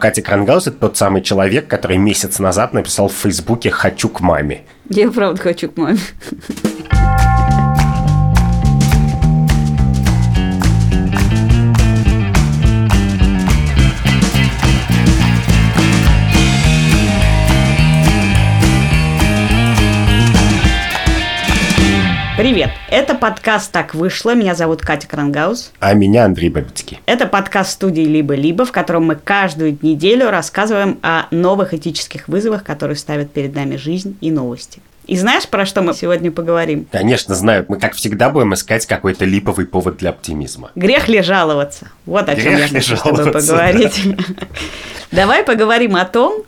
Катя Крангаус – это тот самый человек, который месяц назад написал в Фейсбуке «хочу к маме». Я правда хочу к маме. Привет! Это подкаст «Так вышло». Меня зовут Катя Крангаус. А меня Андрей Бабицкий. Это подкаст студии «Либо-либо», в котором мы каждую неделю рассказываем о новых этических вызовах, которые ставят перед нами жизнь и новости. И знаешь, про что мы сегодня поговорим? Конечно, знаю. Мы, как всегда, будем искать какой-то липовый повод для оптимизма. Грех ли жаловаться? Вот о чем Грех я ли хочу с тобой поговорить. Давай поговорим о том,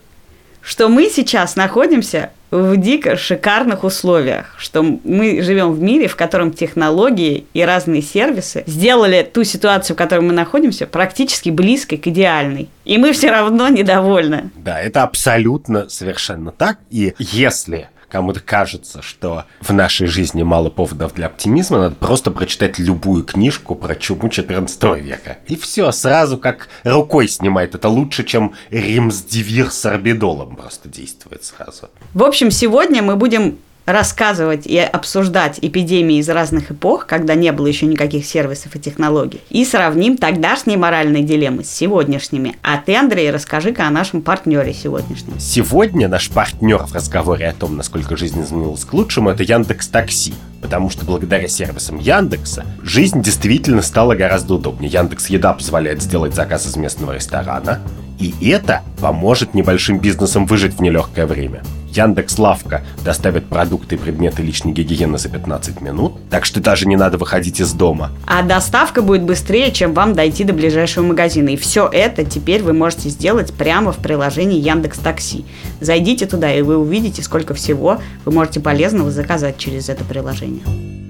что мы сейчас находимся в дико шикарных условиях, что мы живем в мире, в котором технологии и разные сервисы сделали ту ситуацию, в которой мы находимся, практически близкой к идеальной. И мы все равно недовольны. Да, это абсолютно совершенно так. И если кому-то кажется, что в нашей жизни мало поводов для оптимизма, надо просто прочитать любую книжку про чуму 14 века. И все, сразу как рукой снимает. Это лучше, чем римсдивир с орбидолом просто действует сразу. В общем, сегодня мы будем рассказывать и обсуждать эпидемии из разных эпох, когда не было еще никаких сервисов и технологий, и сравним тогдашние моральные дилеммы с сегодняшними. А ты, Андрей, расскажи-ка о нашем партнере сегодняшнем. Сегодня наш партнер в разговоре о том, насколько жизнь изменилась к лучшему, это Яндекс Такси. Потому что благодаря сервисам Яндекса жизнь действительно стала гораздо удобнее. Яндекс Еда позволяет сделать заказ из местного ресторана, и это поможет небольшим бизнесам выжить в нелегкое время. Яндекс Лавка доставит продукты и предметы личной гигиены за 15 минут, так что даже не надо выходить из дома. А доставка будет быстрее, чем вам дойти до ближайшего магазина. И все это теперь вы можете сделать прямо в приложении Яндекс Такси. Зайдите туда, и вы увидите, сколько всего вы можете полезного заказать через это приложение.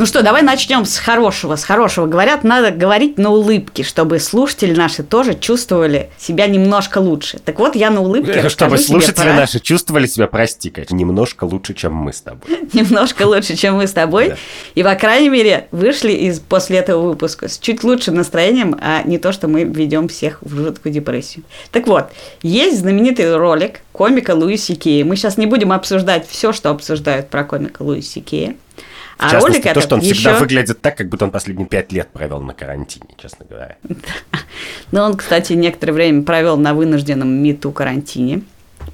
Ну что, давай начнем с хорошего. С хорошего говорят, надо говорить на улыбке, чтобы слушатели наши тоже чувствовали себя немножко лучше. Так вот, я на улыбке Чтобы расскажу тебе слушатели про- наши чувствовали себя, прости, Кать, немножко лучше, чем мы с тобой. немножко лучше, чем мы с тобой. И, по крайней мере, вышли из после этого выпуска с чуть лучшим настроением, а не то, что мы ведем всех в жуткую депрессию. Так вот, есть знаменитый ролик комика Луи Сикея. Мы сейчас не будем обсуждать все, что обсуждают про комика Луи В А частности, ролик то, этот что он всегда еще- выглядит так, как будто он последние пять лет провел на карантине, честно говоря. Но он, кстати, некоторое время провел на вынужденном МИТу карантине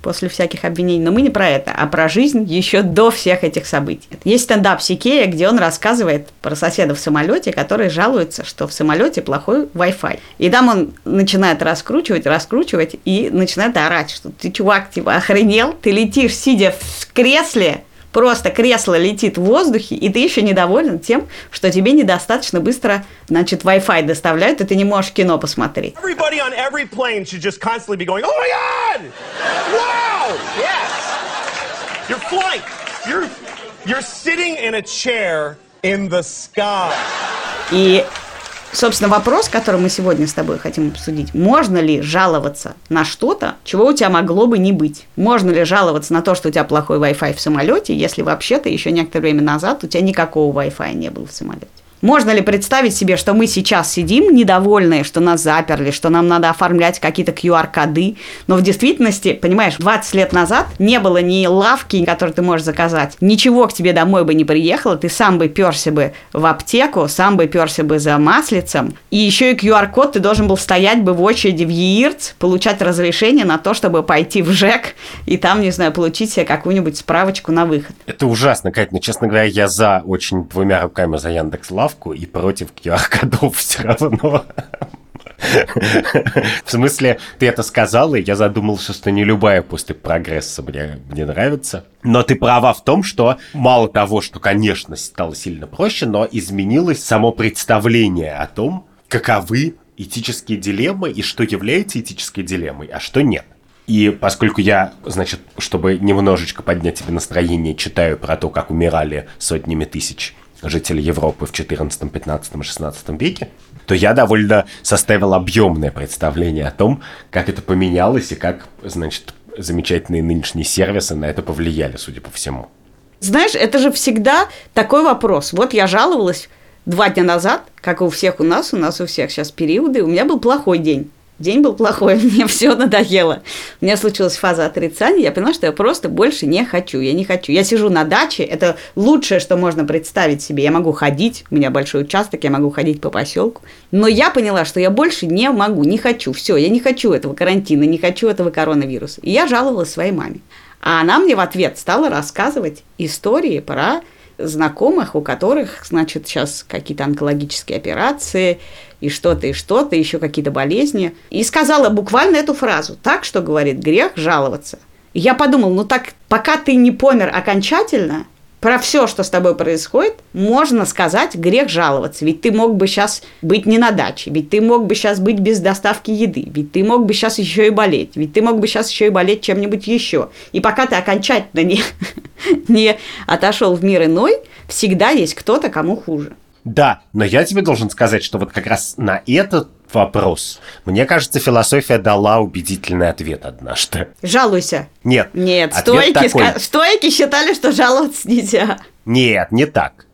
после всяких обвинений. Но мы не про это, а про жизнь еще до всех этих событий. Есть стендап Сикея, где он рассказывает про соседа в самолете, который жалуется, что в самолете плохой Wi-Fi. И там он начинает раскручивать, раскручивать и начинает орать, что ты, чувак, типа, охренел? Ты летишь, сидя в кресле, Просто кресло летит в воздухе, и ты еще недоволен тем, что тебе недостаточно быстро, значит, Wi-Fi доставляют, и ты не можешь кино посмотреть. Everybody on every plane should just constantly be going, oh my God! Wow! Yes! You're flying. You're, you're sitting in a chair in the sky. И, собственно, вопрос, который мы сегодня с тобой хотим обсудить. Можно ли жаловаться на что-то, чего у тебя могло бы не быть? Можно ли жаловаться на то, что у тебя плохой Wi-Fi в самолете, если вообще-то еще некоторое время назад у тебя никакого Wi-Fi не было в самолете? Можно ли представить себе, что мы сейчас сидим недовольные, что нас заперли, что нам надо оформлять какие-то QR-коды, но в действительности, понимаешь, 20 лет назад не было ни лавки, которую ты можешь заказать, ничего к тебе домой бы не приехало, ты сам бы перся бы в аптеку, сам бы перся бы за маслицем, и еще и QR-код ты должен был стоять бы в очереди в ЕИРЦ, получать разрешение на то, чтобы пойти в ЖЭК и там, не знаю, получить себе какую-нибудь справочку на выход. Это ужасно, Кать, но, честно говоря, я за очень двумя руками за Яндекс Лавку и против QR-кодов все равно. В смысле, ты это сказал, и я задумался, что не любая после прогресса мне, мне нравится. Но ты права в том, что мало того, что, конечно, стало сильно проще, но изменилось само представление о том, каковы этические дилеммы и что является этической дилеммой, а что нет. И поскольку я, значит, чтобы немножечко поднять тебе настроение, читаю про то, как умирали сотнями тысяч жителей Европы в 14, 15, 16 веке, то я довольно составил объемное представление о том, как это поменялось и как, значит, замечательные нынешние сервисы на это повлияли, судя по всему. Знаешь, это же всегда такой вопрос. Вот я жаловалась два дня назад, как у всех у нас, у нас у всех сейчас периоды, у меня был плохой день. День был плохой, мне все надоело. У меня случилась фаза отрицания, я поняла, что я просто больше не хочу, я не хочу. Я сижу на даче, это лучшее, что можно представить себе. Я могу ходить, у меня большой участок, я могу ходить по поселку. Но я поняла, что я больше не могу, не хочу. Все, я не хочу этого карантина, не хочу этого коронавируса. И я жаловалась своей маме. А она мне в ответ стала рассказывать истории про знакомых, у которых, значит, сейчас какие-то онкологические операции, и что-то, и что-то, еще какие-то болезни. И сказала буквально эту фразу. Так, что говорит, грех жаловаться. И я подумал, ну так, пока ты не помер окончательно, про все, что с тобой происходит, можно сказать грех жаловаться. Ведь ты мог бы сейчас быть не на даче, ведь ты мог бы сейчас быть без доставки еды, ведь ты мог бы сейчас еще и болеть, ведь ты мог бы сейчас еще и болеть чем-нибудь еще. И пока ты окончательно не, не отошел в мир иной, всегда есть кто-то, кому хуже. Да, но я тебе должен сказать, что вот как раз на этот вопрос, мне кажется, философия дала убедительный ответ однажды. Жалуйся. Нет. Нет, стойки, такой... стойки считали, что жаловаться нельзя. Нет, не так.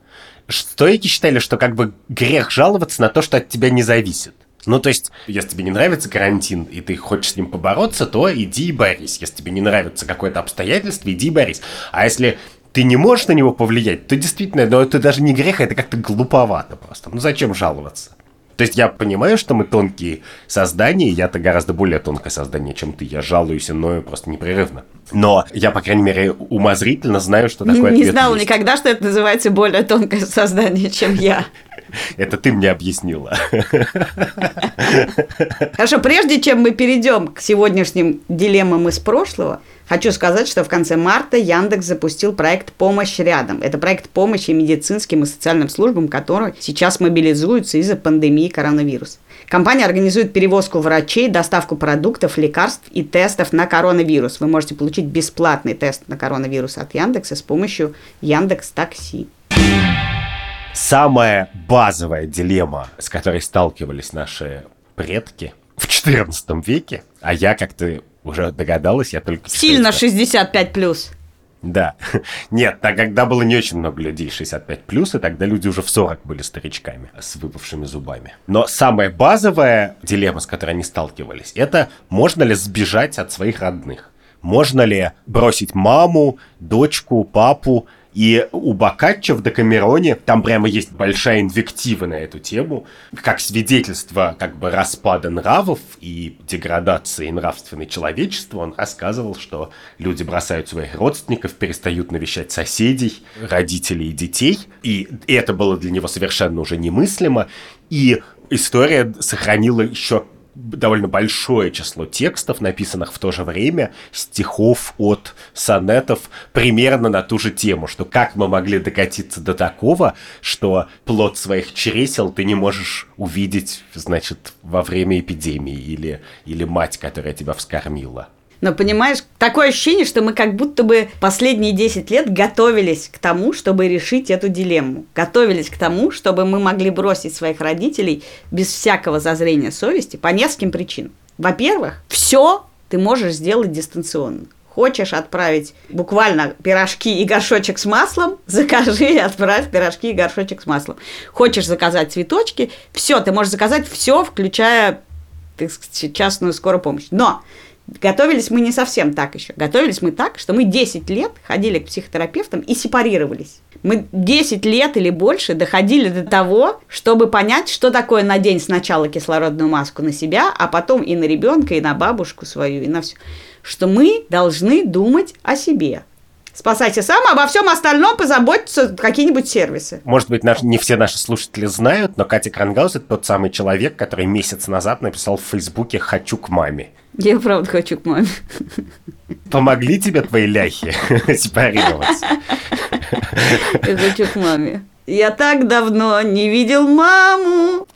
Стойки считали, что как бы грех жаловаться на то, что от тебя не зависит. Ну, то есть, если тебе не нравится карантин, и ты хочешь с ним побороться, то иди и борись. Если тебе не нравится какое-то обстоятельство, иди и борись. А если ты не можешь на него повлиять, то действительно, но это даже не грех, а это как-то глуповато просто. Ну зачем жаловаться? То есть я понимаю, что мы тонкие создания, я-то гораздо более тонкое создание, чем ты. Я жалуюсь, но просто непрерывно. Но я, по крайней мере, умозрительно знаю, что такое Не знал есть. никогда, что это называется более тонкое создание, чем я. Это ты мне объяснила. Хорошо, прежде чем мы перейдем к сегодняшним дилеммам из прошлого, Хочу сказать, что в конце марта Яндекс запустил проект «Помощь рядом». Это проект помощи медицинским и социальным службам, которые сейчас мобилизуются из-за пандемии коронавируса. Компания организует перевозку врачей, доставку продуктов, лекарств и тестов на коронавирус. Вы можете получить бесплатный тест на коронавирус от Яндекса с помощью Яндекс Такси. Самая базовая дилемма, с которой сталкивались наши предки в XIV веке, а я как-то уже догадалась, я только... Сильно 65 плюс. Да. Нет, так когда было не очень много людей 65 плюс, и тогда люди уже в 40 были старичками с выпавшими зубами. Но самая базовая дилемма, с которой они сталкивались, это можно ли сбежать от своих родных? Можно ли бросить маму, дочку, папу и у Бокаччо в Декамероне там прямо есть большая инвектива на эту тему, как свидетельство как бы распада нравов и деградации нравственной человечества. Он рассказывал, что люди бросают своих родственников, перестают навещать соседей, родителей и детей. И это было для него совершенно уже немыслимо. И история сохранила еще довольно большое число текстов, написанных в то же время, стихов от сонетов, примерно на ту же тему, что как мы могли докатиться до такого, что плод своих чресел ты не можешь увидеть, значит, во время эпидемии или, или мать, которая тебя вскормила. Но понимаешь, такое ощущение, что мы как будто бы последние 10 лет готовились к тому, чтобы решить эту дилемму. Готовились к тому, чтобы мы могли бросить своих родителей без всякого зазрения совести по нескольким причинам. Во-первых, все ты можешь сделать дистанционно. Хочешь отправить буквально пирожки и горшочек с маслом, закажи и отправь пирожки и горшочек с маслом. Хочешь заказать цветочки, все, ты можешь заказать все, включая так сказать, частную скорую помощь. Но Готовились мы не совсем так еще. Готовились мы так, что мы 10 лет ходили к психотерапевтам и сепарировались. Мы 10 лет или больше доходили до того, чтобы понять, что такое надеть сначала кислородную маску на себя, а потом и на ребенка, и на бабушку свою, и на все. Что мы должны думать о себе. Спасайся сам, а обо всем остальном позаботятся какие-нибудь сервисы. Может быть, наш, не все наши слушатели знают, но Катя Крангаус – это тот самый человек, который месяц назад написал в Фейсбуке «Хочу к маме». Я правда хочу к маме. Помогли тебе твои ляхи сепарироваться? Я хочу к маме. Я так давно не видел маму.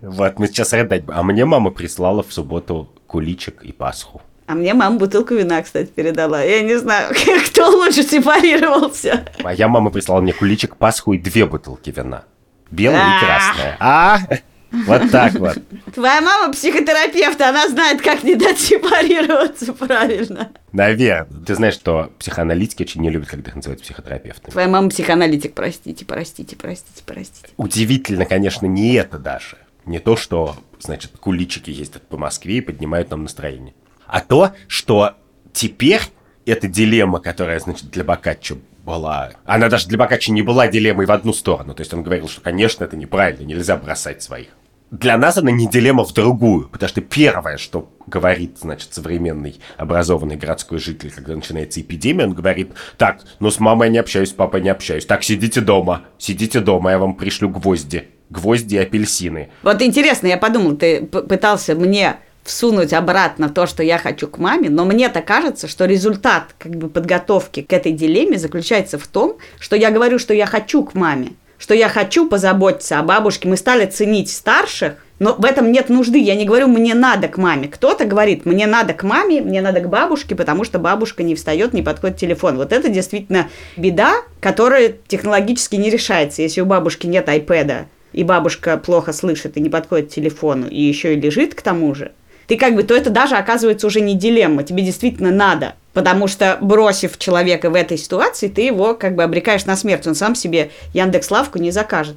Вот, мы сейчас рыдать. А мне мама прислала в субботу куличик и Пасху. А мне мама бутылку вина, кстати, передала. Я не знаю, кто лучше сепарировался. А я мама прислала мне куличик, Пасху и две бутылки вина. Белая и красная. А? Вот так вот. Твоя мама психотерапевт, она знает, как не дать сепарироваться правильно. Наверное. Ты знаешь, что психоаналитики очень не любят, когда их называют психотерапевтами. Твоя мама психоаналитик, простите, простите, простите, простите. Удивительно, конечно, не это даже. Не то, что, значит, куличики ездят по Москве и поднимают нам настроение. А то, что теперь эта дилемма, которая, значит, для Бокаччо была... Она даже для Бокаччо не была дилеммой в одну сторону. То есть он говорил, что, конечно, это неправильно, нельзя бросать своих. Для нас она не дилемма в другую, потому что первое, что говорит, значит, современный образованный городской житель, когда начинается эпидемия, он говорит, так, ну с мамой не общаюсь, с папой не общаюсь, так, сидите дома, сидите дома, я вам пришлю гвозди, гвозди и апельсины. Вот интересно, я подумал, ты пытался мне всунуть обратно то, что я хочу к маме, но мне-то кажется, что результат как бы подготовки к этой дилемме заключается в том, что я говорю, что я хочу к маме, что я хочу позаботиться о бабушке, мы стали ценить старших, но в этом нет нужды. Я не говорю, мне надо к маме. Кто-то говорит, мне надо к маме, мне надо к бабушке, потому что бабушка не встает, не подходит телефон. Вот это действительно беда, которая технологически не решается. Если у бабушки нет айпэда, и бабушка плохо слышит и не подходит к телефону, и еще и лежит к тому же, ты как бы, то это даже оказывается уже не дилемма, тебе действительно надо. Потому что, бросив человека в этой ситуации, ты его как бы обрекаешь на смерть. Он сам себе Яндекс Лавку не закажет.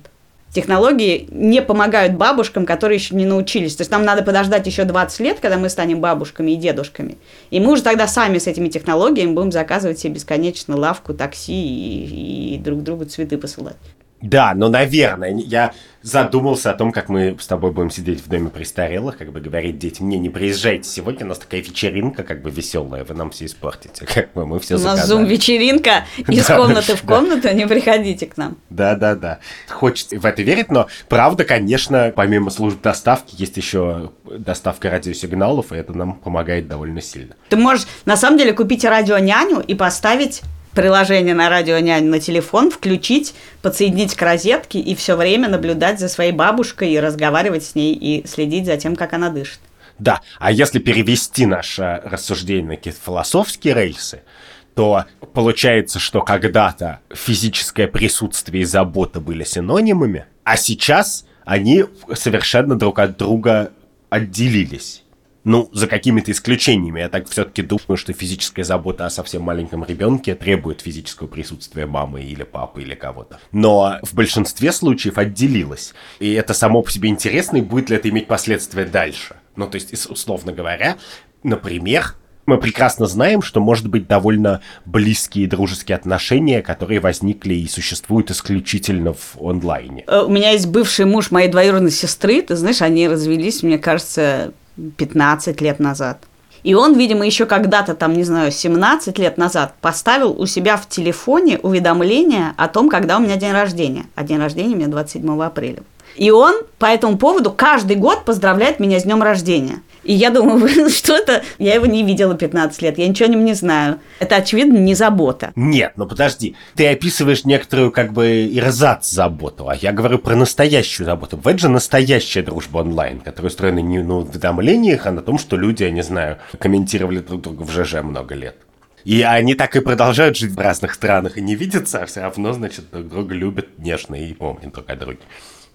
Технологии не помогают бабушкам, которые еще не научились. То есть нам надо подождать еще 20 лет, когда мы станем бабушками и дедушками. И мы уже тогда сами с этими технологиями будем заказывать себе бесконечно лавку, такси и, и друг другу цветы посылать. Да, но, наверное, я задумался о том, как мы с тобой будем сидеть в доме престарелых, как бы говорить детям, не, не приезжайте сегодня, у нас такая вечеринка как бы веселая, вы нам все испортите, как бы мы все У нас зум-вечеринка из комнаты в комнату, не приходите к нам. Да-да-да. Хочется в это верить, но правда, конечно, помимо служб доставки, есть еще доставка радиосигналов, и это нам помогает довольно сильно. Ты можешь, на самом деле, купить радионяню и поставить приложение на радио нянь на телефон, включить, подсоединить к розетке и все время наблюдать за своей бабушкой и разговаривать с ней и следить за тем, как она дышит. Да, а если перевести наше рассуждение на какие-то философские рельсы, то получается, что когда-то физическое присутствие и забота были синонимами, а сейчас они совершенно друг от друга отделились. Ну, за какими-то исключениями. Я так все-таки думаю, что физическая забота о совсем маленьком ребенке требует физического присутствия мамы или папы или кого-то. Но в большинстве случаев отделилась. И это само по себе интересно, и будет ли это иметь последствия дальше. Ну, то есть, условно говоря, например, мы прекрасно знаем, что может быть довольно близкие дружеские отношения, которые возникли и существуют исключительно в онлайне. Э, у меня есть бывший муж моей двоюродной сестры, ты знаешь, они развелись, мне кажется, 15 лет назад. И он, видимо, еще когда-то, там, не знаю, 17 лет назад поставил у себя в телефоне уведомление о том, когда у меня день рождения. А день рождения у меня 27 апреля. И он по этому поводу каждый год поздравляет меня с днем рождения. И я думаю, что это? Я его не видела 15 лет, я ничего о нем не знаю. Это, очевидно, не забота. Нет, ну подожди. Ты описываешь некоторую как бы ирзац заботу, а я говорю про настоящую заботу. В это же настоящая дружба онлайн, которая устроена не на уведомлениях, а на том, что люди, я не знаю, комментировали друг друга в ЖЖ много лет. И они так и продолжают жить в разных странах и не видятся, а все равно, значит, друг друга любят нежно и помнят друг о друге.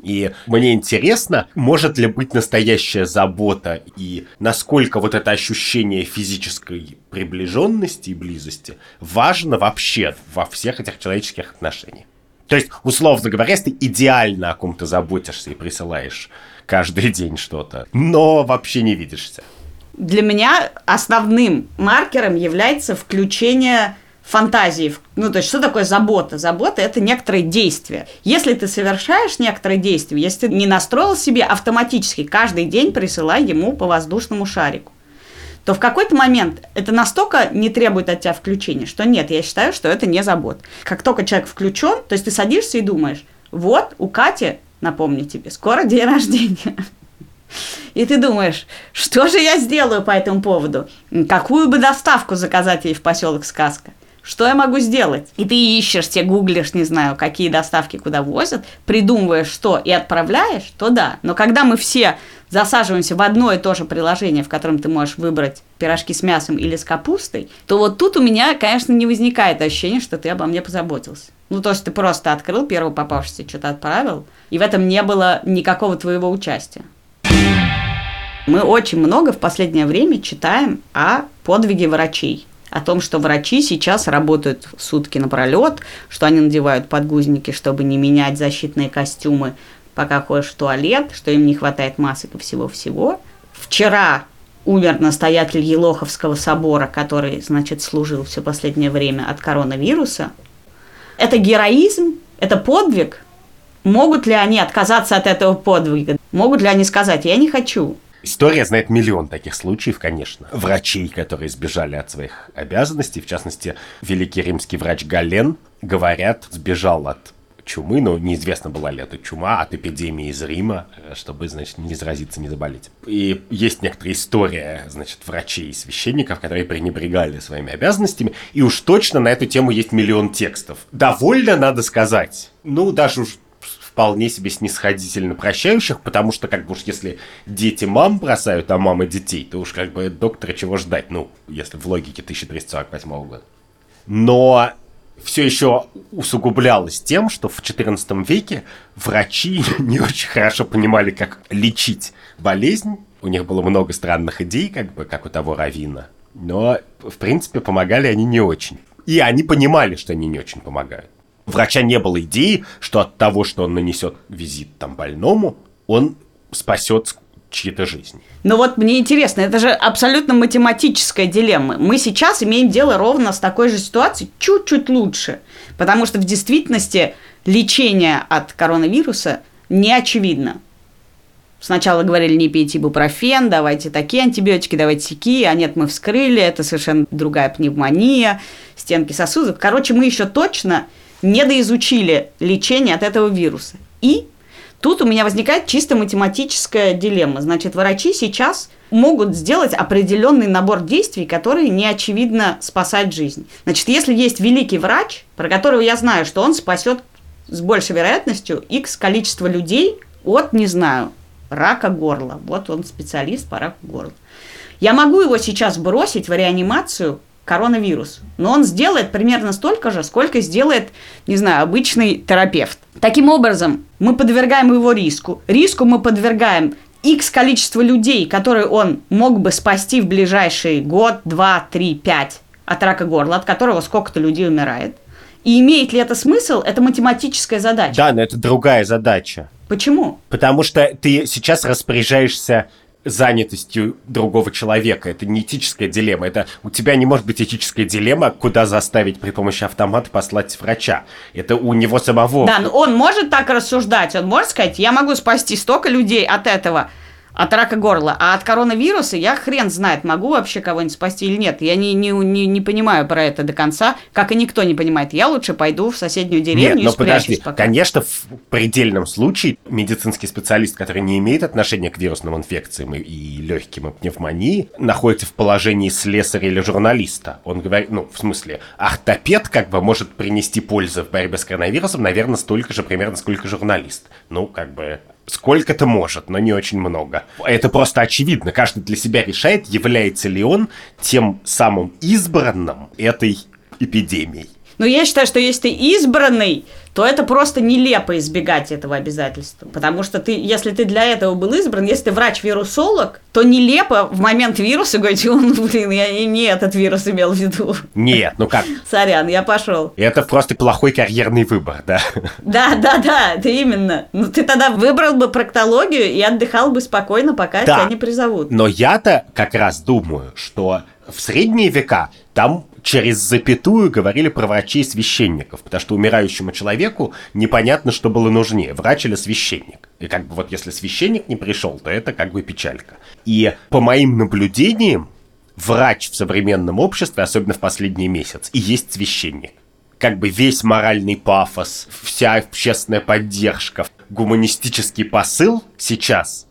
И мне интересно, может ли быть настоящая забота и насколько вот это ощущение физической приближенности и близости важно вообще во всех этих человеческих отношениях. То есть, условно говоря, если ты идеально о ком-то заботишься и присылаешь каждый день что-то, но вообще не видишься. Для меня основным маркером является включение фантазии. Ну, то есть, что такое забота? Забота – это некоторые действия. Если ты совершаешь некоторые действия, если ты не настроил себе автоматически каждый день присылай ему по воздушному шарику, то в какой-то момент это настолько не требует от тебя включения, что нет, я считаю, что это не забота. Как только человек включен, то есть ты садишься и думаешь, вот у Кати, напомню тебе, скоро день рождения. И ты думаешь, что же я сделаю по этому поводу? Какую бы доставку заказать ей в поселок Сказка? Что я могу сделать? И ты ищешь, тебе гуглишь, не знаю, какие доставки куда возят, придумываешь, что, и отправляешь, то да. Но когда мы все засаживаемся в одно и то же приложение, в котором ты можешь выбрать пирожки с мясом или с капустой, то вот тут у меня, конечно, не возникает ощущения, что ты обо мне позаботился. Ну, то, что ты просто открыл первый попавшийся, что-то отправил, и в этом не было никакого твоего участия. Мы очень много в последнее время читаем о подвиге врачей о том, что врачи сейчас работают сутки напролет, что они надевают подгузники, чтобы не менять защитные костюмы пока ходишь в туалет, что им не хватает масок и всего-всего. Вчера умер настоятель Елоховского собора, который, значит, служил все последнее время от коронавируса. Это героизм, это подвиг. Могут ли они отказаться от этого подвига? Могут ли они сказать, я не хочу? История знает миллион таких случаев, конечно. Врачей, которые сбежали от своих обязанностей, в частности, великий римский врач Гален, говорят, сбежал от чумы, но неизвестно, была ли это чума от эпидемии из Рима, чтобы, значит, не заразиться, не заболеть. И есть некоторая история, значит, врачей и священников, которые пренебрегали своими обязанностями, и уж точно на эту тему есть миллион текстов. Довольно, надо сказать. Ну, даже уж вполне себе снисходительно прощающих, потому что, как бы уж если дети мам бросают, а мамы детей, то уж как бы доктора чего ждать, ну, если в логике 1348 года. Но все еще усугублялось тем, что в XIV веке врачи не очень хорошо понимали, как лечить болезнь. У них было много странных идей, как бы, как у того Равина. Но, в принципе, помогали они не очень. И они понимали, что они не очень помогают врача не было идеи, что от того, что он нанесет визит там больному, он спасет чьи-то жизни. Ну вот мне интересно, это же абсолютно математическая дилемма. Мы сейчас имеем дело ровно с такой же ситуацией, чуть-чуть лучше. Потому что в действительности лечение от коронавируса не очевидно. Сначала говорили, не пейте бупрофен, давайте такие антибиотики, давайте такие, а нет, мы вскрыли, это совершенно другая пневмония, стенки сосудов. Короче, мы еще точно недоизучили лечение от этого вируса. И тут у меня возникает чисто математическая дилемма. Значит, врачи сейчас могут сделать определенный набор действий, которые не очевидно спасать жизнь. Значит, если есть великий врач, про которого я знаю, что он спасет с большей вероятностью x количество людей от, не знаю, рака горла. Вот он специалист по раку горла. Я могу его сейчас бросить в реанимацию коронавирус. Но он сделает примерно столько же, сколько сделает, не знаю, обычный терапевт. Таким образом, мы подвергаем его риску. Риску мы подвергаем X количество людей, которые он мог бы спасти в ближайший год, два, три, пять от рака горла, от которого сколько-то людей умирает. И имеет ли это смысл, это математическая задача. Да, но это другая задача. Почему? Потому что ты сейчас распоряжаешься занятостью другого человека. Это не этическая дилемма. Это у тебя не может быть этическая дилемма, куда заставить при помощи автомата послать врача. Это у него самого. Да, но он может так рассуждать. Он может сказать, я могу спасти столько людей от этого от рака горла. А от коронавируса я хрен знает, могу вообще кого-нибудь спасти или нет. Я не, не, не, не понимаю про это до конца, как и никто не понимает. Я лучше пойду в соседнюю деревню нет, и но подожди, пока. Конечно, в предельном случае медицинский специалист, который не имеет отношения к вирусным инфекциям и, и легким и пневмонии, находится в положении слесаря или журналиста. Он говорит, ну, в смысле, ортопед как бы может принести пользу в борьбе с коронавирусом, наверное, столько же примерно, сколько журналист. Ну, как бы сколько-то может, но не очень много. Это просто очевидно. Каждый для себя решает, является ли он тем самым избранным этой эпидемией. Но я считаю, что если ты избранный, то это просто нелепо избегать этого обязательства. Потому что ты, если ты для этого был избран, если ты врач-вирусолог, то нелепо в момент вируса говорить, ну, блин, я не этот вирус имел в виду. Нет, ну как? Сорян, я пошел. Это просто плохой карьерный выбор, да? Да, да, да, ты именно. Ну, ты тогда выбрал бы проктологию и отдыхал бы спокойно, пока да. тебя не призовут. Но я-то как раз думаю, что в средние века там через запятую говорили про врачей и священников, потому что умирающему человеку непонятно, что было нужнее, врач или священник. И как бы вот если священник не пришел, то это как бы печалька. И по моим наблюдениям, врач в современном обществе, особенно в последний месяц, и есть священник. Как бы весь моральный пафос, вся общественная поддержка, гуманистический посыл сейчас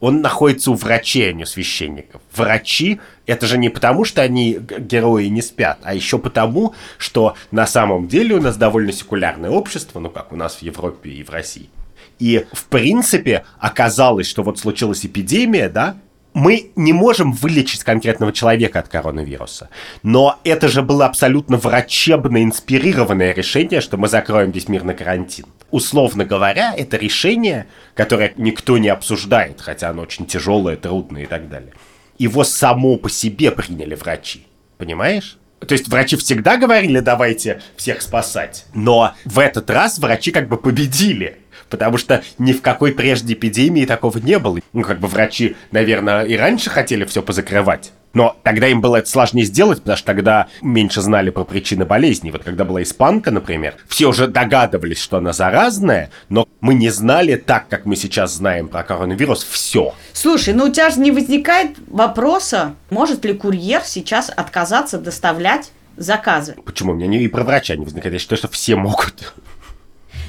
он находится у врачей, а не у священников. Врачи — это же не потому, что они герои не спят, а еще потому, что на самом деле у нас довольно секулярное общество, ну как у нас в Европе и в России. И, в принципе, оказалось, что вот случилась эпидемия, да, мы не можем вылечить конкретного человека от коронавируса. Но это же было абсолютно врачебно инспирированное решение, что мы закроем весь мир на карантин. Условно говоря, это решение, которое никто не обсуждает, хотя оно очень тяжелое, трудное и так далее. Его само по себе приняли врачи. Понимаешь? То есть врачи всегда говорили, давайте всех спасать. Но в этот раз врачи как бы победили. Потому что ни в какой прежде эпидемии такого не было. Ну, как бы врачи, наверное, и раньше хотели все позакрывать. Но тогда им было это сложнее сделать, потому что тогда меньше знали про причины болезни. Вот когда была испанка, например, все уже догадывались, что она заразная, но мы не знали так, как мы сейчас знаем про коронавирус, все. Слушай, ну у тебя же не возникает вопроса, может ли курьер сейчас отказаться доставлять заказы? Почему? У меня не и про врача не возникает. Я считаю, что все могут.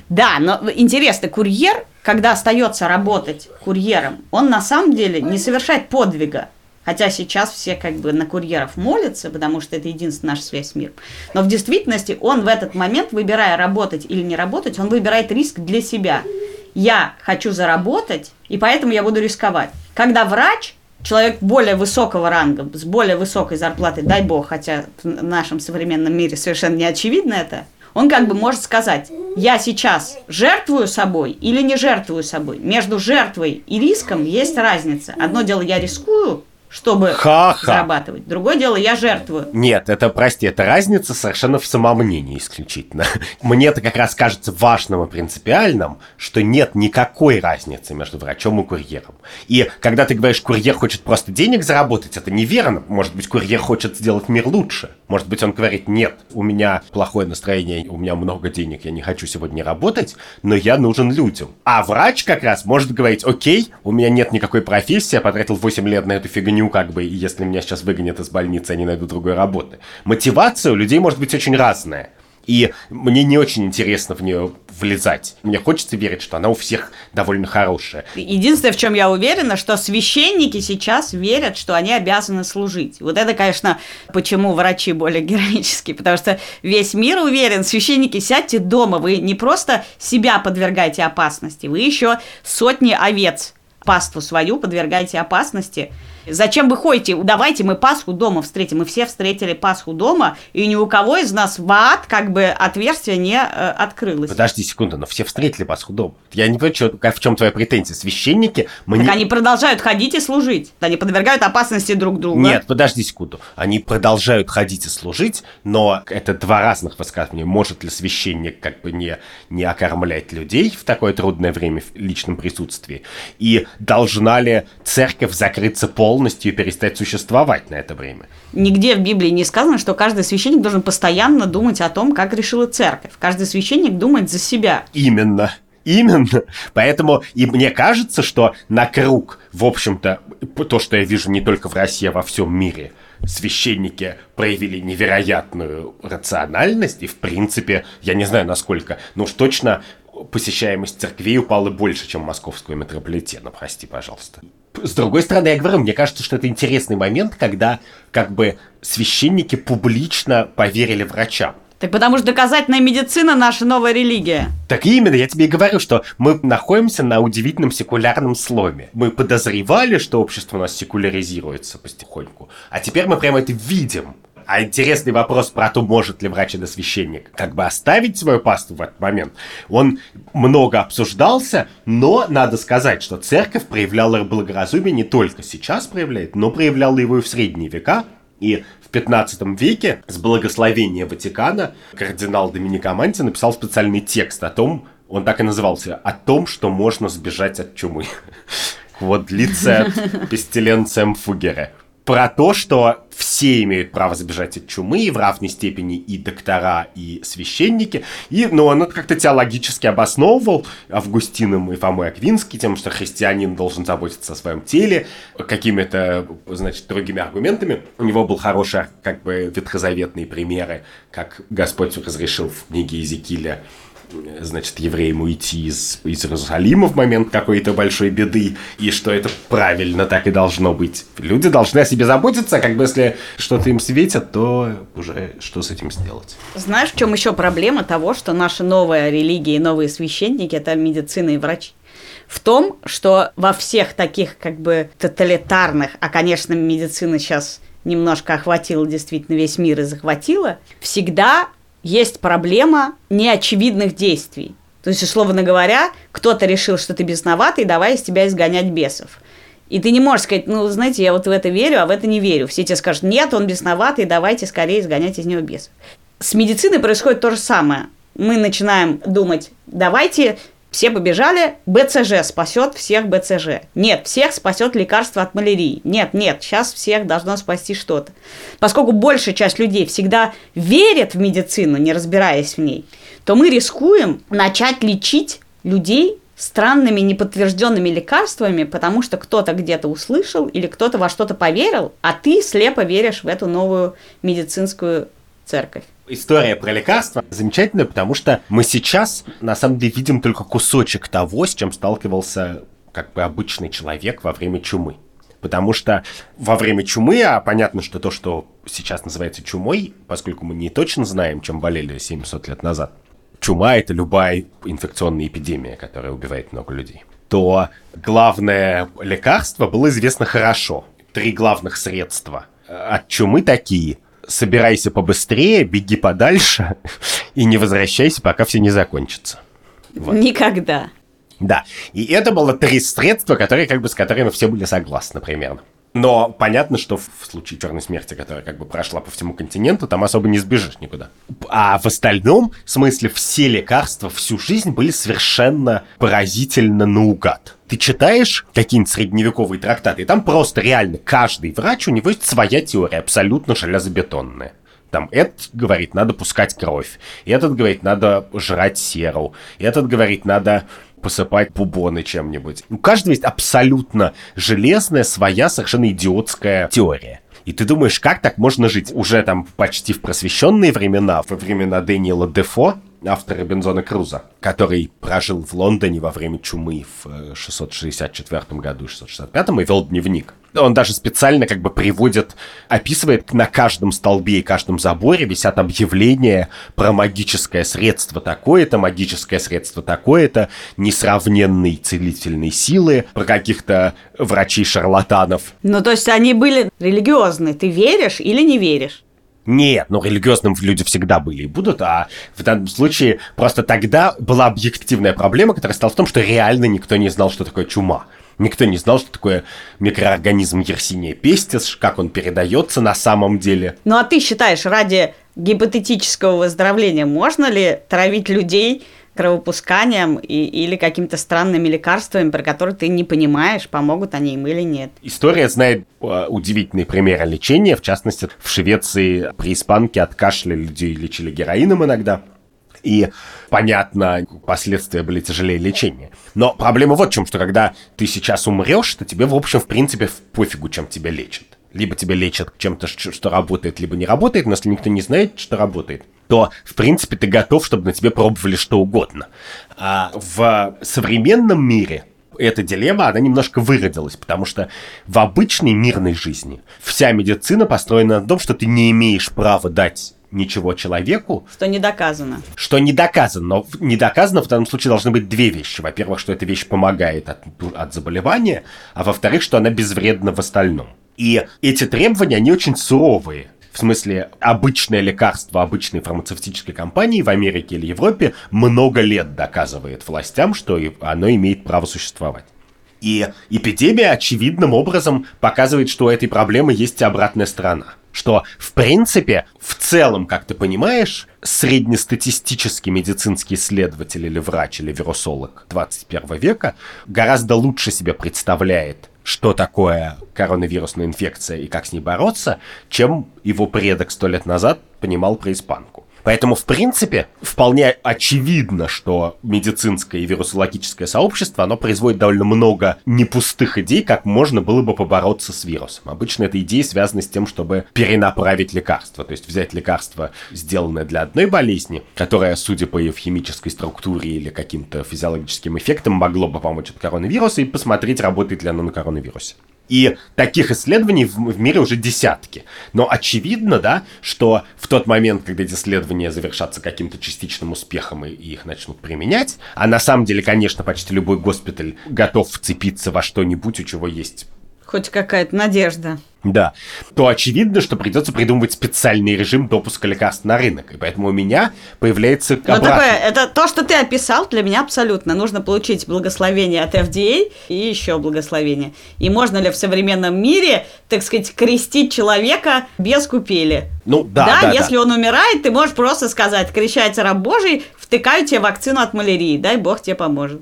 Да, но интересно, курьер, когда остается работать курьером, он на самом деле не совершает подвига. Хотя сейчас все как бы на курьеров молятся, потому что это единственная наша связь с миром. Но в действительности он в этот момент, выбирая работать или не работать, он выбирает риск для себя. Я хочу заработать, и поэтому я буду рисковать. Когда врач, человек более высокого ранга, с более высокой зарплатой, дай бог, хотя в нашем современном мире совершенно не очевидно это, он как бы может сказать, я сейчас жертвую собой или не жертвую собой. Между жертвой и риском есть разница. Одно дело, я рискую, чтобы Ха-ха. зарабатывать. Другое дело, я жертвую. Нет, это, прости, это разница совершенно в самомнении исключительно. Мне это как раз кажется важным и принципиальным, что нет никакой разницы между врачом и курьером. И когда ты говоришь, курьер хочет просто денег заработать, это неверно. Может быть, курьер хочет сделать мир лучше. Может быть, он говорит, нет, у меня плохое настроение, у меня много денег, я не хочу сегодня работать, но я нужен людям. А врач как раз может говорить, окей, у меня нет никакой профессии, я потратил 8 лет на эту фигню, как бы, и если меня сейчас выгонят из больницы, я не найду другой работы. Мотивация у людей может быть очень разная. И мне не очень интересно в нее влезать. Мне хочется верить, что она у всех довольно хорошая. Единственное, в чем я уверена, что священники сейчас верят, что они обязаны служить. Вот это, конечно, почему врачи более героические, потому что весь мир уверен, священники, сядьте дома, вы не просто себя подвергаете опасности, вы еще сотни овец паству свою подвергаете опасности. Зачем вы ходите? Давайте мы Пасху дома встретим. Мы все встретили Пасху дома, и ни у кого из нас в ад как бы отверстие не э, открылось. Подожди секунду, но все встретили Пасху дома. Я не понимаю, что- в чем твоя претензия. Священники, мы Так не... они продолжают ходить и служить. Они подвергают опасности друг друга. Нет, подожди секунду. Они продолжают ходить и служить, но это два разных высказывания. Может ли священник как бы не, не окормлять людей в такое трудное время в личном присутствии? И должна ли церковь закрыться полностью и перестать существовать на это время? Нигде в Библии не сказано, что каждый священник должен постоянно думать о том, как решила церковь. Каждый священник думает за себя. Именно. Именно. Поэтому и мне кажется, что на круг, в общем-то, то, что я вижу не только в России, а во всем мире, священники проявили невероятную рациональность, и, в принципе, я не знаю, насколько, но уж точно посещаемость церквей упала больше, чем московского метрополитена, прости, пожалуйста. С другой стороны, я говорю, мне кажется, что это интересный момент, когда как бы священники публично поверили врачам. Так потому что доказательная медицина наша новая религия. Так именно, я тебе и говорю, что мы находимся на удивительном секулярном сломе. Мы подозревали, что общество у нас секуляризируется потихоньку, а теперь мы прямо это видим. А интересный вопрос про то, может ли врач или священник как бы оставить свою пасту в этот момент, он много обсуждался, но надо сказать, что церковь проявляла благоразумие не только сейчас проявляет, но проявляла его и в средние века, и в 15 веке с благословения Ватикана кардинал Доминик Аманти написал специальный текст о том, он так и назывался, о том, что можно сбежать от чумы. Вот лице пестиленцием фугере. Про то, что все имеют право сбежать от чумы, и в равной степени и доктора, и священники. И, ну, он как-то теологически обосновывал Августином и Фомой Аквинский, тем, что христианин должен заботиться о своем теле, какими-то, значит, другими аргументами. У него был хороший, как бы, ветхозаветные примеры, как Господь разрешил в книге Иезекииля значит, евреям уйти из, из Иерусалима в момент какой-то большой беды, и что это правильно так и должно быть. Люди должны о себе заботиться, как бы если что-то им светит, то уже что с этим сделать? Знаешь, в чем еще проблема того, что наша новая религия и новые священники – это медицина и врачи? В том, что во всех таких как бы тоталитарных, а, конечно, медицина сейчас немножко охватила действительно весь мир и захватила, всегда есть проблема неочевидных действий. То есть, условно говоря, кто-то решил, что ты бесноватый, давай из тебя изгонять бесов. И ты не можешь сказать, ну, знаете, я вот в это верю, а в это не верю. Все тебе скажут, нет, он бесноватый, давайте скорее изгонять из него бесов. С медициной происходит то же самое. Мы начинаем думать, давайте Все побежали, БЦЖ спасет всех БЦЖ. Нет, всех спасет лекарство от малярии. Нет, нет, сейчас всех должно спасти что-то. Поскольку большая часть людей всегда верит в медицину, не разбираясь в ней, то мы рискуем начать лечить людей странными неподтвержденными лекарствами, потому что кто-то где-то услышал или кто-то во что-то поверил, а ты слепо веришь в эту новую медицинскую церковь. История про лекарства замечательная, потому что мы сейчас, на самом деле, видим только кусочек того, с чем сталкивался как бы обычный человек во время чумы. Потому что во время чумы, а понятно, что то, что сейчас называется чумой, поскольку мы не точно знаем, чем болели 700 лет назад, чума – это любая инфекционная эпидемия, которая убивает много людей, то главное лекарство было известно хорошо. Три главных средства от чумы такие – собирайся побыстрее, беги подальше и не возвращайся, пока все не закончится. Вот. Никогда. Да. И это было три средства, которые, как бы, с которыми все были согласны примерно. Но понятно, что в случае черной смерти, которая как бы прошла по всему континенту, там особо не сбежишь никуда. А в остальном смысле все лекарства всю жизнь были совершенно поразительно наугад. Ты читаешь какие-нибудь средневековые трактаты, и там просто реально каждый врач, у него есть своя теория, абсолютно железобетонная. Там этот говорит, надо пускать кровь. Этот говорит, надо жрать серу. Этот говорит, надо посыпать бубоны чем-нибудь. У каждого есть абсолютно железная, своя, совершенно идиотская теория. И ты думаешь, как так можно жить уже там почти в просвещенные времена, во времена Дэниела Дефо, автора Бензона Круза, который прожил в Лондоне во время чумы в 664 э, году, 665 и вел дневник. Он даже специально как бы приводит, описывает на каждом столбе и каждом заборе висят объявления про магическое средство такое-то, магическое средство такое-то, несравненные целительные силы, про каких-то врачей-шарлатанов. Ну, то есть они были религиозны. Ты веришь или не веришь? Нет, ну религиозным люди всегда были и будут, а в данном случае просто тогда была объективная проблема, которая стала в том, что реально никто не знал, что такое чума. Никто не знал, что такое микроорганизм Yersinia pestis, как он передается на самом деле. Ну а ты считаешь, ради гипотетического выздоровления можно ли травить людей кровопусканием и, или какими-то странными лекарствами, про которые ты не понимаешь, помогут они им или нет. История знает э, удивительные примеры лечения. В частности, в Швеции при испанке от кашля людей лечили героином иногда. И, понятно, последствия были тяжелее лечения. Но проблема вот в чем, что когда ты сейчас умрешь, то тебе, в общем, в принципе, пофигу, чем тебя лечат. Либо тебя лечат чем-то, что работает, либо не работает, но если никто не знает, что работает, то, в принципе, ты готов, чтобы на тебе пробовали что угодно. А в современном мире эта дилемма, она немножко выродилась, потому что в обычной мирной жизни вся медицина построена на том, что ты не имеешь права дать ничего человеку. Что не доказано. Что не доказано. Но не доказано в данном случае должны быть две вещи. Во-первых, что эта вещь помогает от, от заболевания, а во-вторых, что она безвредна в остальном. И эти требования, они очень суровые. В смысле, обычное лекарство обычной фармацевтической компании в Америке или Европе много лет доказывает властям, что оно имеет право существовать. И эпидемия очевидным образом показывает, что у этой проблемы есть и обратная сторона. Что, в принципе, в целом, как ты понимаешь, среднестатистический медицинский исследователь или врач или вирусолог 21 века гораздо лучше себе представляет что такое коронавирусная инфекция и как с ней бороться, чем его предок сто лет назад понимал про испанку. Поэтому, в принципе, вполне очевидно, что медицинское и вирусологическое сообщество, оно производит довольно много непустых идей, как можно было бы побороться с вирусом. Обычно это идеи связаны с тем, чтобы перенаправить лекарство, то есть взять лекарство, сделанное для одной болезни, которое, судя по ее химической структуре или каким-то физиологическим эффектам, могло бы помочь от коронавируса, и посмотреть, работает ли оно на коронавирусе. И таких исследований в, в мире уже десятки. Но очевидно, да, что в тот момент, когда эти исследования завершатся каким-то частичным успехом и, и их начнут применять, а на самом деле, конечно, почти любой госпиталь готов вцепиться во что-нибудь, у чего есть Хоть какая-то надежда. Да, то очевидно, что придется придумывать специальный режим допуска лекарств на рынок. И поэтому у меня появляется Ну, такое, это то, что ты описал, для меня абсолютно. Нужно получить благословение от FDA и еще благословение. И можно ли в современном мире, так сказать, крестить человека без купели? Ну, да, да, да, если да. он умирает, ты можешь просто сказать, крещайте раб Божий, втыкаю тебе вакцину от малярии, дай Бог тебе поможет.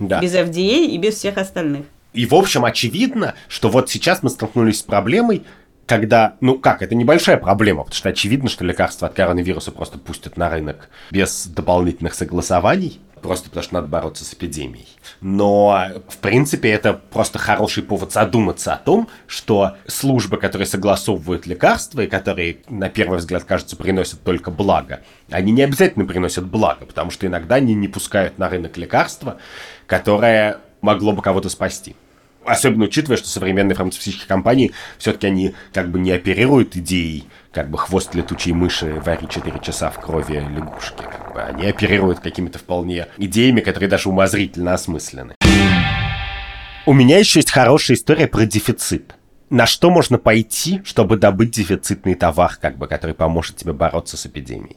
Да. Без FDA и без всех остальных. И, в общем, очевидно, что вот сейчас мы столкнулись с проблемой, когда, ну как, это небольшая проблема, потому что очевидно, что лекарства от коронавируса просто пустят на рынок без дополнительных согласований, просто потому что надо бороться с эпидемией. Но, в принципе, это просто хороший повод задуматься о том, что службы, которые согласовывают лекарства и которые, на первый взгляд, кажется, приносят только благо, они не обязательно приносят благо, потому что иногда они не пускают на рынок лекарства, которое могло бы кого-то спасти. Особенно учитывая, что современные фармацевтические компании все-таки они как бы не оперируют идеей, как бы хвост летучей мыши вари 4 часа в крови лягушки. Как бы. Они оперируют какими-то вполне идеями, которые даже умозрительно осмыслены. У меня еще есть хорошая история про дефицит. На что можно пойти, чтобы добыть дефицитный товар, как бы, который поможет тебе бороться с эпидемией?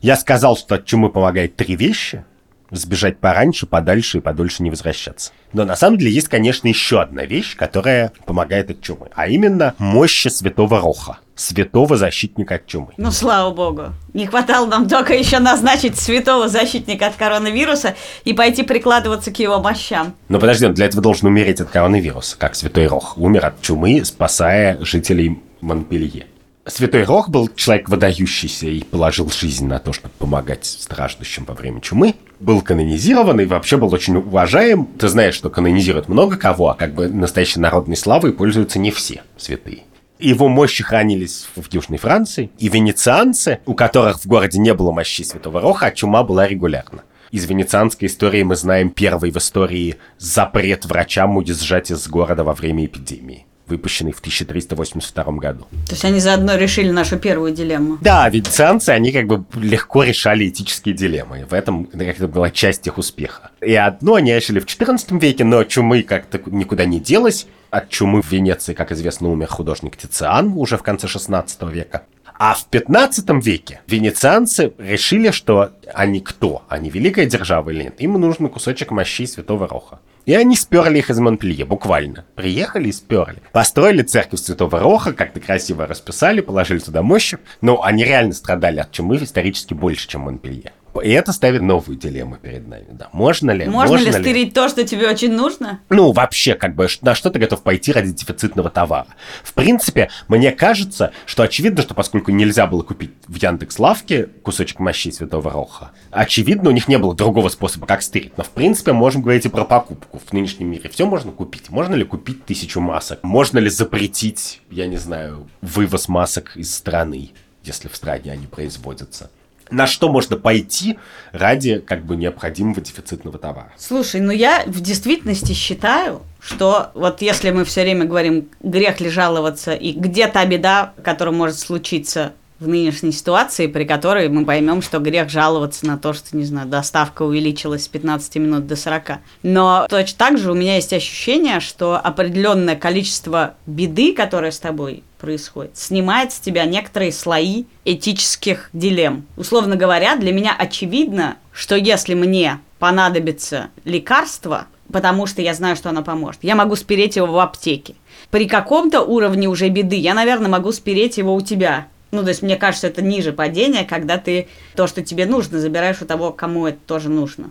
Я сказал, что от чумы помогает три вещи – сбежать пораньше, подальше и подольше не возвращаться. Но на самом деле есть, конечно, еще одна вещь, которая помогает от чумы, а именно мощи святого Роха, святого защитника от чумы. Ну, слава богу. Не хватало нам только еще назначить святого защитника от коронавируса и пойти прикладываться к его мощам. Но подожди, он для этого должен умереть от коронавируса, как святой Рох. Умер от чумы, спасая жителей Монпелье. Святой Рох был человек выдающийся и положил жизнь на то, чтобы помогать страждущим во время чумы. Был канонизирован и вообще был очень уважаем. Ты знаешь, что канонизируют много кого, а как бы настоящей народной славой пользуются не все святые. Его мощи хранились в Южной Франции, и венецианцы, у которых в городе не было мощи Святого Роха, а чума была регулярно. Из венецианской истории мы знаем первый в истории запрет врачам уезжать из города во время эпидемии выпущенный в 1382 году. То есть они заодно решили нашу первую дилемму. Да, венецианцы, они как бы легко решали этические дилеммы. В этом это была часть их успеха. И одно они решили в 14 веке, но чумы как-то никуда не делась. От чумы в Венеции, как известно, умер художник Тициан уже в конце 16 века. А в 15 веке венецианцы решили, что они кто? Они великая держава или нет? Им нужен кусочек мощи Святого Роха. И они сперли их из Монпелье, буквально. Приехали и сперли. Построили церковь Святого Роха, как-то красиво расписали, положили туда мощи. Но они реально страдали от чумы исторически больше, чем Монпелье. И это ставит новую дилемму перед нами. Да. Можно ли? Можно, можно ли стырить то, что тебе очень нужно? Ну, вообще, как бы, на что ты готов пойти ради дефицитного товара? В принципе, мне кажется, что очевидно, что поскольку нельзя было купить в Яндекс.Лавке кусочек мощи Святого Роха, очевидно, у них не было другого способа, как стырить. Но, в принципе, можем говорить и про покупку. В нынешнем мире все можно купить. Можно ли купить тысячу масок? Можно ли запретить, я не знаю, вывоз масок из страны, если в стране они производятся? На что можно пойти ради как бы необходимого дефицитного товара. Слушай, ну я в действительности считаю, что вот если мы все время говорим, грех ли жаловаться, и где та беда, которая может случиться в нынешней ситуации, при которой мы поймем, что грех жаловаться на то, что, не знаю, доставка увеличилась с 15 минут до 40. Но точно так же у меня есть ощущение, что определенное количество беды, которая с тобой происходит, снимает с тебя некоторые слои этических дилемм. Условно говоря, для меня очевидно, что если мне понадобится лекарство, потому что я знаю, что оно поможет, я могу спереть его в аптеке. При каком-то уровне уже беды я, наверное, могу спереть его у тебя. Ну, то есть, мне кажется, это ниже падения, когда ты то, что тебе нужно, забираешь у того, кому это тоже нужно.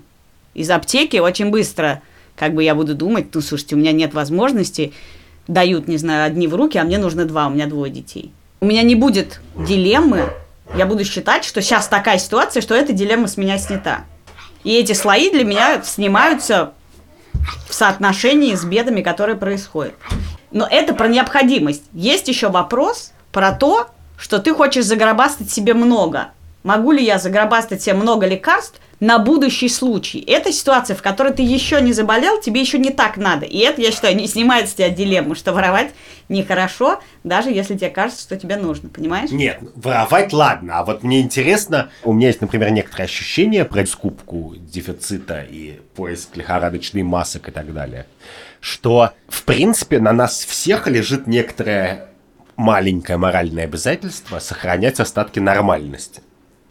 Из аптеки очень быстро, как бы я буду думать, ну, слушайте, у меня нет возможности, дают, не знаю, одни в руки, а мне нужно два, у меня двое детей. У меня не будет дилеммы, я буду считать, что сейчас такая ситуация, что эта дилемма с меня снята. И эти слои для меня снимаются в соотношении с бедами, которые происходят. Но это про необходимость. Есть еще вопрос про то, что ты хочешь загробастать себе много. Могу ли я загробастать себе много лекарств на будущий случай? Это ситуация, в которой ты еще не заболел, тебе еще не так надо. И это, я считаю, не снимает с тебя дилемму, что воровать нехорошо, даже если тебе кажется, что тебе нужно, понимаешь? Нет, воровать ладно, а вот мне интересно, у меня есть, например, некоторые ощущения про скупку дефицита и поиск лихорадочной масок и так далее что, в принципе, на нас всех лежит некоторое маленькое моральное обязательство сохранять остатки нормальности.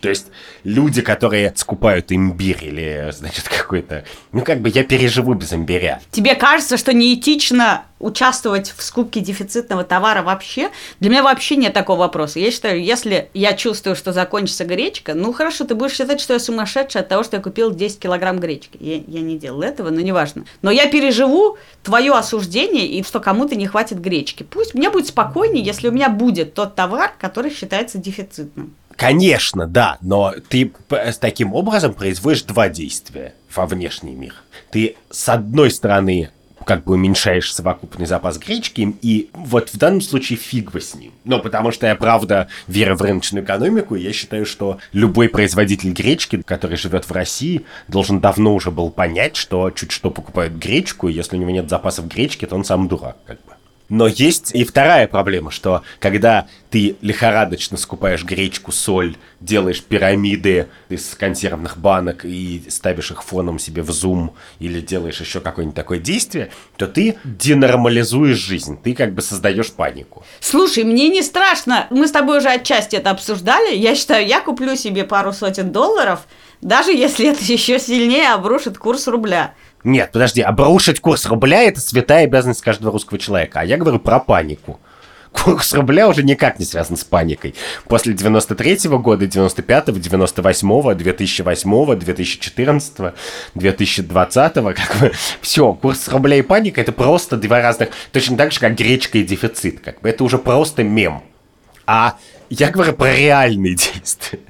То есть люди, которые скупают имбирь или, значит, какой-то... Ну, как бы я переживу без имбиря. Тебе кажется, что неэтично участвовать в скупке дефицитного товара вообще? Для меня вообще нет такого вопроса. Я считаю, если я чувствую, что закончится гречка, ну хорошо, ты будешь считать, что я сумасшедшая от того, что я купил 10 килограмм гречки. Я, я не делал этого, но неважно. Но я переживу твое осуждение и что кому-то не хватит гречки. Пусть мне будет спокойнее, если у меня будет тот товар, который считается дефицитным. Конечно, да, но ты с таким образом производишь два действия во внешний мир. Ты, с одной стороны, как бы уменьшаешь совокупный запас гречки, и вот в данном случае фиг бы с ним. Ну, потому что я, правда, верю в рыночную экономику, и я считаю, что любой производитель гречки, который живет в России, должен давно уже был понять, что чуть что покупают гречку, и если у него нет запасов гречки, то он сам дурак, как бы. Но есть и вторая проблема, что когда ты лихорадочно скупаешь гречку, соль, делаешь пирамиды из консервных банок и ставишь их фоном себе в зум или делаешь еще какое-нибудь такое действие, то ты денормализуешь жизнь, ты как бы создаешь панику. Слушай, мне не страшно. Мы с тобой уже отчасти это обсуждали. Я считаю, я куплю себе пару сотен долларов, даже если это еще сильнее обрушит курс рубля. Нет, подожди, обрушить курс рубля – это святая обязанность каждого русского человека. А я говорю про панику. Курс рубля уже никак не связан с паникой. После 93-го года, 95-го, 98-го, 2008-го, 2014-го, 2020-го, как бы, все, курс рубля и паника – это просто два разных, точно так же, как гречка и дефицит, как бы, это уже просто мем. А я говорю про реальные действия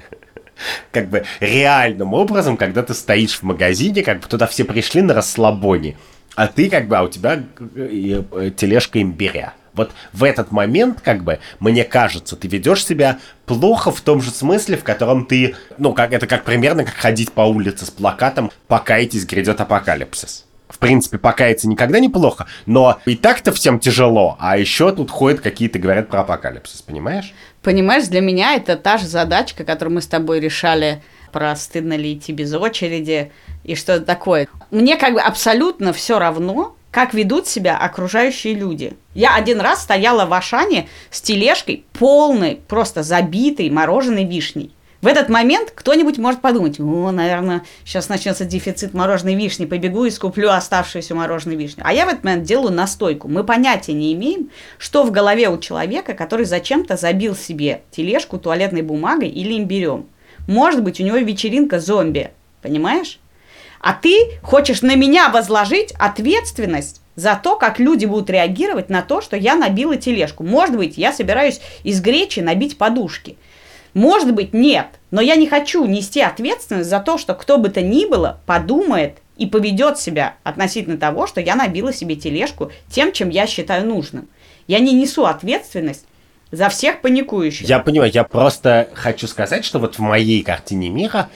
как бы реальным образом, когда ты стоишь в магазине, как бы туда все пришли на расслабоне, а ты как бы, а у тебя э, э, тележка имбиря. Вот в этот момент, как бы, мне кажется, ты ведешь себя плохо в том же смысле, в котором ты, ну, как это как примерно как ходить по улице с плакатом «Покайтесь, грядет апокалипсис». В принципе, покаяться никогда не плохо, но и так-то всем тяжело, а еще тут ходят какие-то, говорят про апокалипсис, понимаешь? Понимаешь, для меня это та же задачка, которую мы с тобой решали про стыдно ли идти без очереди и что то такое. Мне как бы абсолютно все равно, как ведут себя окружающие люди. Я один раз стояла в Ашане с тележкой полной, просто забитой мороженой вишней. В этот момент кто-нибудь может подумать, о, наверное, сейчас начнется дефицит мороженой вишни, побегу и скуплю оставшуюся мороженую вишню. А я в этот момент делаю настойку. Мы понятия не имеем, что в голове у человека, который зачем-то забил себе тележку туалетной бумагой или имбирем. Может быть, у него вечеринка зомби, понимаешь? А ты хочешь на меня возложить ответственность за то, как люди будут реагировать на то, что я набила тележку. Может быть, я собираюсь из гречи набить подушки. Может быть, нет, но я не хочу нести ответственность за то, что кто бы то ни было подумает и поведет себя относительно того, что я набила себе тележку тем, чем я считаю нужным. Я не несу ответственность за всех паникующих. Я понимаю, я просто хочу сказать, что вот в моей картине мира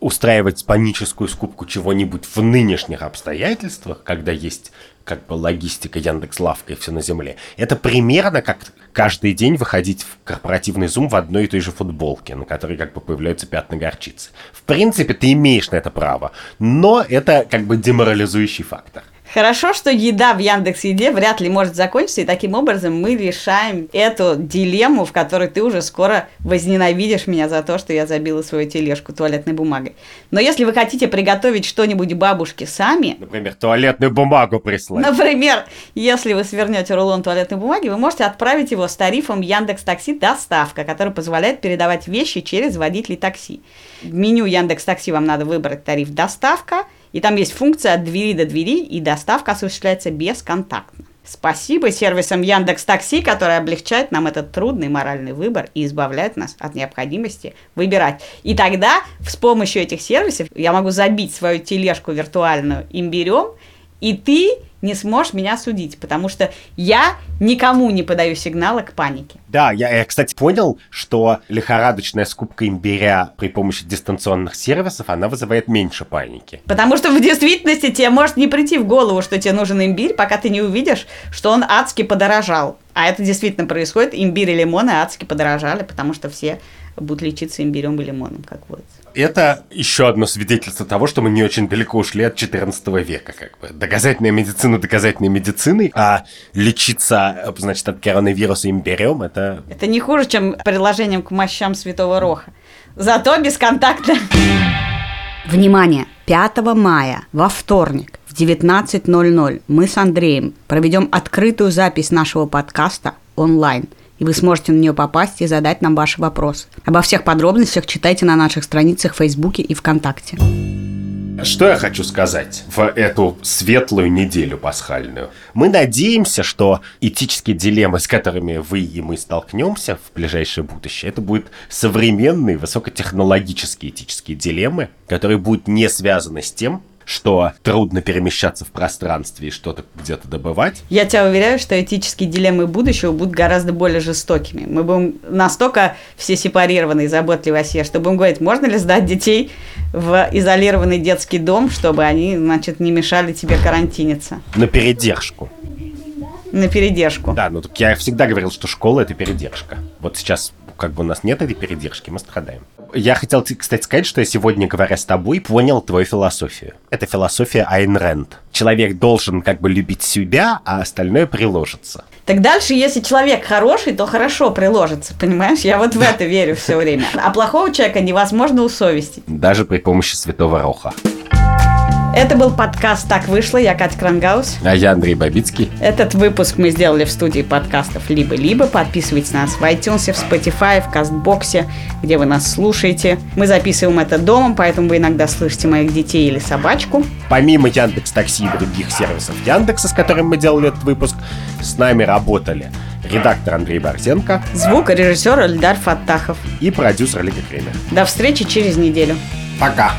устраивать паническую скупку чего-нибудь в нынешних обстоятельствах, когда есть как бы логистика Яндекс Лавка и все на земле. Это примерно как каждый день выходить в корпоративный зум в одной и той же футболке, на которой как бы появляются пятна горчицы. В принципе, ты имеешь на это право, но это как бы деморализующий фактор. Хорошо, что еда в Яндекс Еде вряд ли может закончиться, и таким образом мы решаем эту дилемму, в которой ты уже скоро возненавидишь меня за то, что я забила свою тележку туалетной бумагой. Но если вы хотите приготовить что-нибудь бабушке сами... Например, туалетную бумагу прислать. Например, если вы свернете рулон туалетной бумаги, вы можете отправить его с тарифом Яндекс Такси доставка, который позволяет передавать вещи через водителей такси. В меню Яндекс Такси вам надо выбрать тариф доставка – и там есть функция от двери до двери, и доставка осуществляется бесконтактно. Спасибо сервисам Яндекс Такси, которые облегчают нам этот трудный моральный выбор и избавляют нас от необходимости выбирать. И тогда с помощью этих сервисов я могу забить свою тележку виртуальную имбирем, и ты не сможешь меня судить, потому что я никому не подаю сигнала к панике. Да, я, я, кстати, понял, что лихорадочная скупка имбиря при помощи дистанционных сервисов, она вызывает меньше паники. Потому что в действительности тебе может не прийти в голову, что тебе нужен имбирь, пока ты не увидишь, что он адски подорожал. А это действительно происходит. Имбирь и лимоны адски подорожали, потому что все будут лечиться имбирем и лимоном, как вот. Это еще одно свидетельство того, что мы не очень далеко ушли от 14 века. Как бы. Доказательная медицина доказательной медициной, а лечиться, значит, от коронавируса империум, это... Это не хуже, чем приложением к мощам Святого Роха. Зато бесконтактно. Внимание! 5 мая, во вторник, в 19.00 мы с Андреем проведем открытую запись нашего подкаста онлайн – и вы сможете на нее попасть и задать нам ваши вопросы. Обо всех подробностях читайте на наших страницах в Фейсбуке и ВКонтакте. Что я хочу сказать в эту светлую неделю пасхальную? Мы надеемся, что этические дилеммы, с которыми вы и мы столкнемся в ближайшее будущее, это будут современные высокотехнологические этические дилеммы, которые будут не связаны с тем, что трудно перемещаться в пространстве и что-то где-то добывать. Я тебя уверяю, что этические дилеммы будущего будут гораздо более жестокими. Мы будем настолько все сепарированы и заботливы о себе, что будем говорить, можно ли сдать детей в изолированный детский дом, чтобы они, значит, не мешали тебе карантиниться. На передержку. На передержку. Да, ну так я всегда говорил, что школа это передержка. Вот сейчас как бы у нас нет этой передержки, мы страдаем. Я хотел, кстати, сказать, что я сегодня, говоря с тобой, понял твою философию. Это философия Айн Рэнд. Человек должен как бы любить себя, а остальное приложится. Так дальше, если человек хороший, то хорошо приложится, понимаешь? Я вот в это верю все время. А плохого человека невозможно усовестить. Даже при помощи святого роха. Это был подкаст «Так вышло». Я Катя Крангаус. А я Андрей Бабицкий. Этот выпуск мы сделали в студии подкастов «Либо-либо». Подписывайтесь на нас в iTunes, в Spotify, в Кастбоксе, где вы нас слушаете. Мы записываем это домом, поэтому вы иногда слышите моих детей или собачку. Помимо Яндекс Такси и других сервисов Яндекса, с которым мы делали этот выпуск, с нами работали редактор Андрей Борзенко, звукорежиссер Эльдар Фаттахов и продюсер Лига Кремер. До встречи через неделю. Пока!